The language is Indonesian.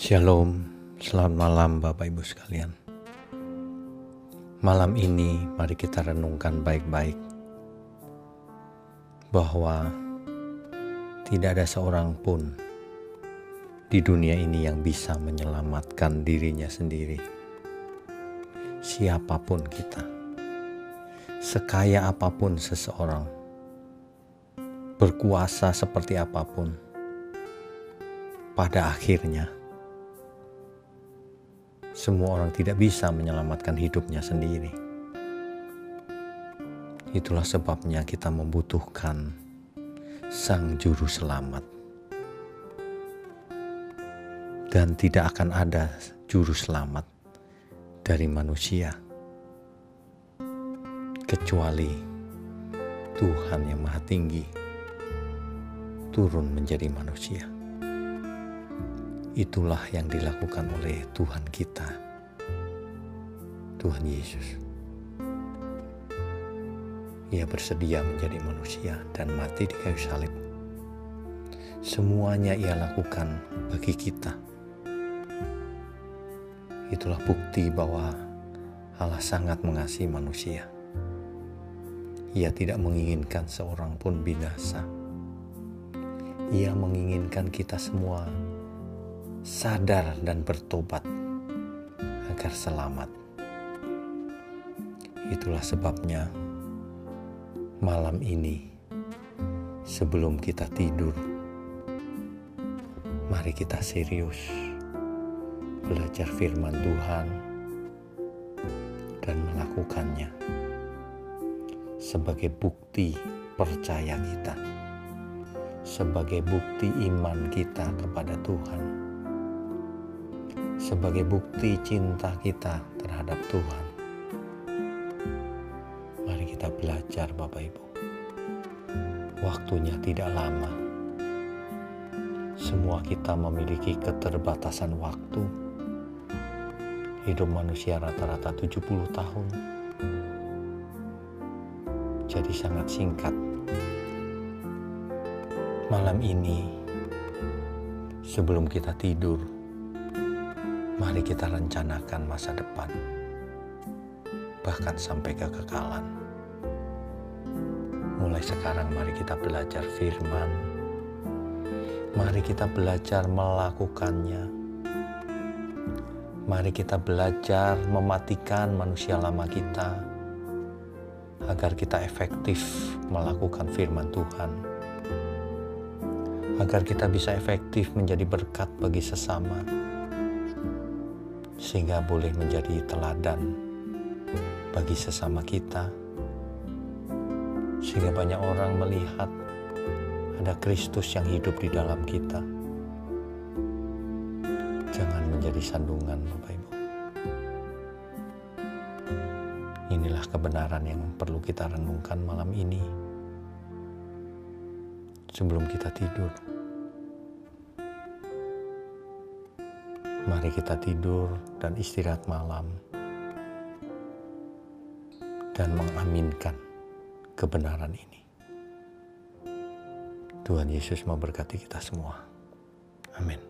Shalom, selamat malam Bapak Ibu sekalian. Malam ini mari kita renungkan baik-baik bahwa tidak ada seorang pun di dunia ini yang bisa menyelamatkan dirinya sendiri. Siapa pun kita, sekaya apa pun seseorang, berkuasa seperti apa pun, pada akhirnya semua orang tidak bisa menyelamatkan hidupnya sendiri. Itulah sebabnya kita membutuhkan Sang Juru Selamat, dan tidak akan ada Juru Selamat dari manusia kecuali Tuhan yang Maha Tinggi turun menjadi manusia. Itulah yang dilakukan oleh Tuhan kita, Tuhan Yesus. Ia bersedia menjadi manusia dan mati di kayu salib. Semuanya ia lakukan bagi kita. Itulah bukti bahwa Allah sangat mengasihi manusia. Ia tidak menginginkan seorang pun binasa. Ia menginginkan kita semua sadar dan bertobat agar selamat. Itulah sebabnya malam ini sebelum kita tidur mari kita serius belajar firman Tuhan dan melakukannya sebagai bukti percaya kita sebagai bukti iman kita kepada Tuhan sebagai bukti cinta kita terhadap Tuhan. Mari kita belajar, Bapak Ibu. Waktunya tidak lama. Semua kita memiliki keterbatasan waktu. Hidup manusia rata-rata 70 tahun. Jadi sangat singkat. Malam ini sebelum kita tidur, Mari kita rencanakan masa depan, bahkan sampai kekekalan. Mulai sekarang, mari kita belajar firman. Mari kita belajar melakukannya. Mari kita belajar mematikan manusia lama kita agar kita efektif melakukan firman Tuhan, agar kita bisa efektif menjadi berkat bagi sesama sehingga boleh menjadi teladan bagi sesama kita, sehingga banyak orang melihat ada Kristus yang hidup di dalam kita. Jangan menjadi sandungan, Bapak Ibu. Inilah kebenaran yang perlu kita renungkan malam ini sebelum kita tidur. Mari kita tidur dan istirahat malam dan mengaminkan kebenaran ini. Tuhan Yesus memberkati kita semua. Amin.